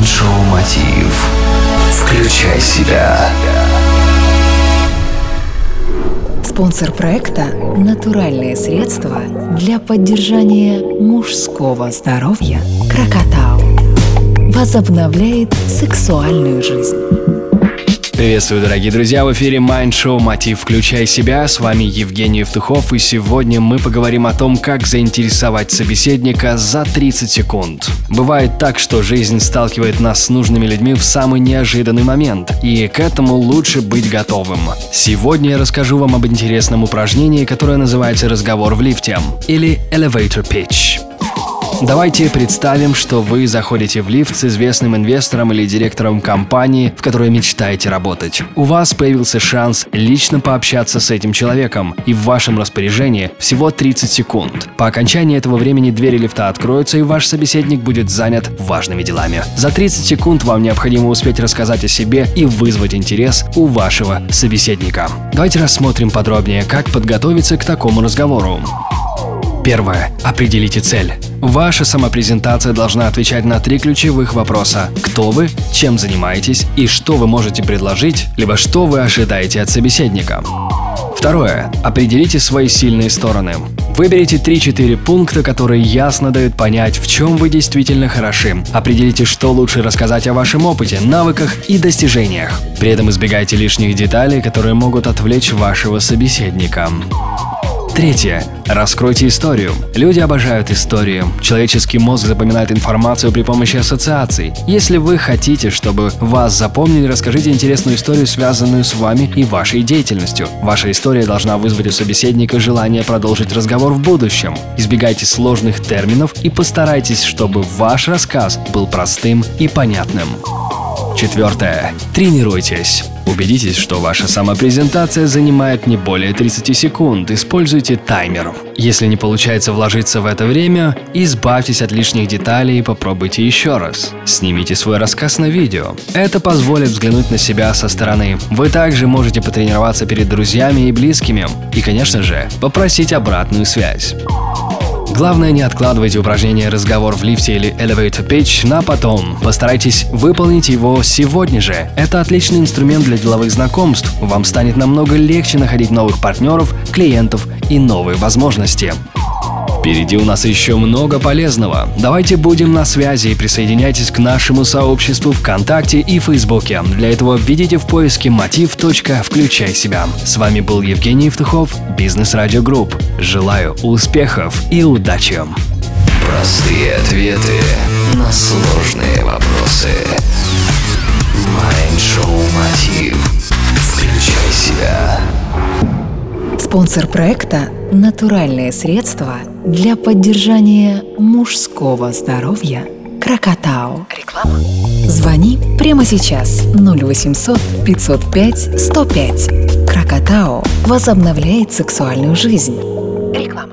Майншоу Мотив. Включай себя. Спонсор проекта – натуральные средства для поддержания мужского здоровья Крокотау. Возобновляет сексуальную жизнь. Приветствую, дорогие друзья! В эфире Mind Show «Мотив. Включай себя». С вами Евгений Евтухов, и сегодня мы поговорим о том, как заинтересовать собеседника за 30 секунд. Бывает так, что жизнь сталкивает нас с нужными людьми в самый неожиданный момент, и к этому лучше быть готовым. Сегодня я расскажу вам об интересном упражнении, которое называется «разговор в лифте» или «elevator pitch». Давайте представим, что вы заходите в лифт с известным инвестором или директором компании, в которой мечтаете работать. У вас появился шанс лично пообщаться с этим человеком, и в вашем распоряжении всего 30 секунд. По окончании этого времени двери лифта откроются, и ваш собеседник будет занят важными делами. За 30 секунд вам необходимо успеть рассказать о себе и вызвать интерес у вашего собеседника. Давайте рассмотрим подробнее, как подготовиться к такому разговору. Первое. Определите цель. Ваша самопрезентация должна отвечать на три ключевых вопроса. Кто вы, чем занимаетесь и что вы можете предложить, либо что вы ожидаете от собеседника. Второе. Определите свои сильные стороны. Выберите 3-4 пункта, которые ясно дают понять, в чем вы действительно хороши. Определите, что лучше рассказать о вашем опыте, навыках и достижениях. При этом избегайте лишних деталей, которые могут отвлечь вашего собеседника. Третье. Раскройте историю. Люди обожают историю. Человеческий мозг запоминает информацию при помощи ассоциаций. Если вы хотите, чтобы вас запомнили, расскажите интересную историю, связанную с вами и вашей деятельностью. Ваша история должна вызвать у собеседника желание продолжить разговор в будущем. Избегайте сложных терминов и постарайтесь, чтобы ваш рассказ был простым и понятным. Четвертое. Тренируйтесь. Убедитесь, что ваша самопрезентация занимает не более 30 секунд. Используйте таймер. Если не получается вложиться в это время, избавьтесь от лишних деталей и попробуйте еще раз. Снимите свой рассказ на видео. Это позволит взглянуть на себя со стороны. Вы также можете потренироваться перед друзьями и близкими. И, конечно же, попросить обратную связь. Главное, не откладывайте упражнение «Разговор в лифте» или «Elevator Pitch» на потом. Постарайтесь выполнить его сегодня же. Это отличный инструмент для деловых знакомств. Вам станет намного легче находить новых партнеров, клиентов и новые возможности. Впереди у нас еще много полезного. Давайте будем на связи и присоединяйтесь к нашему сообществу ВКонтакте и Фейсбуке. Для этого введите в поиске мотив.включай себя. С вами был Евгений Евтухов, Бизнес Радио Групп. Желаю успехов и удачи! Простые ответы на сложные вопросы. Спонсор проекта – натуральные средства для поддержания мужского здоровья Крокотау. Реклама. Звони прямо сейчас 0800 505 105. Крокотау возобновляет сексуальную жизнь. Реклама.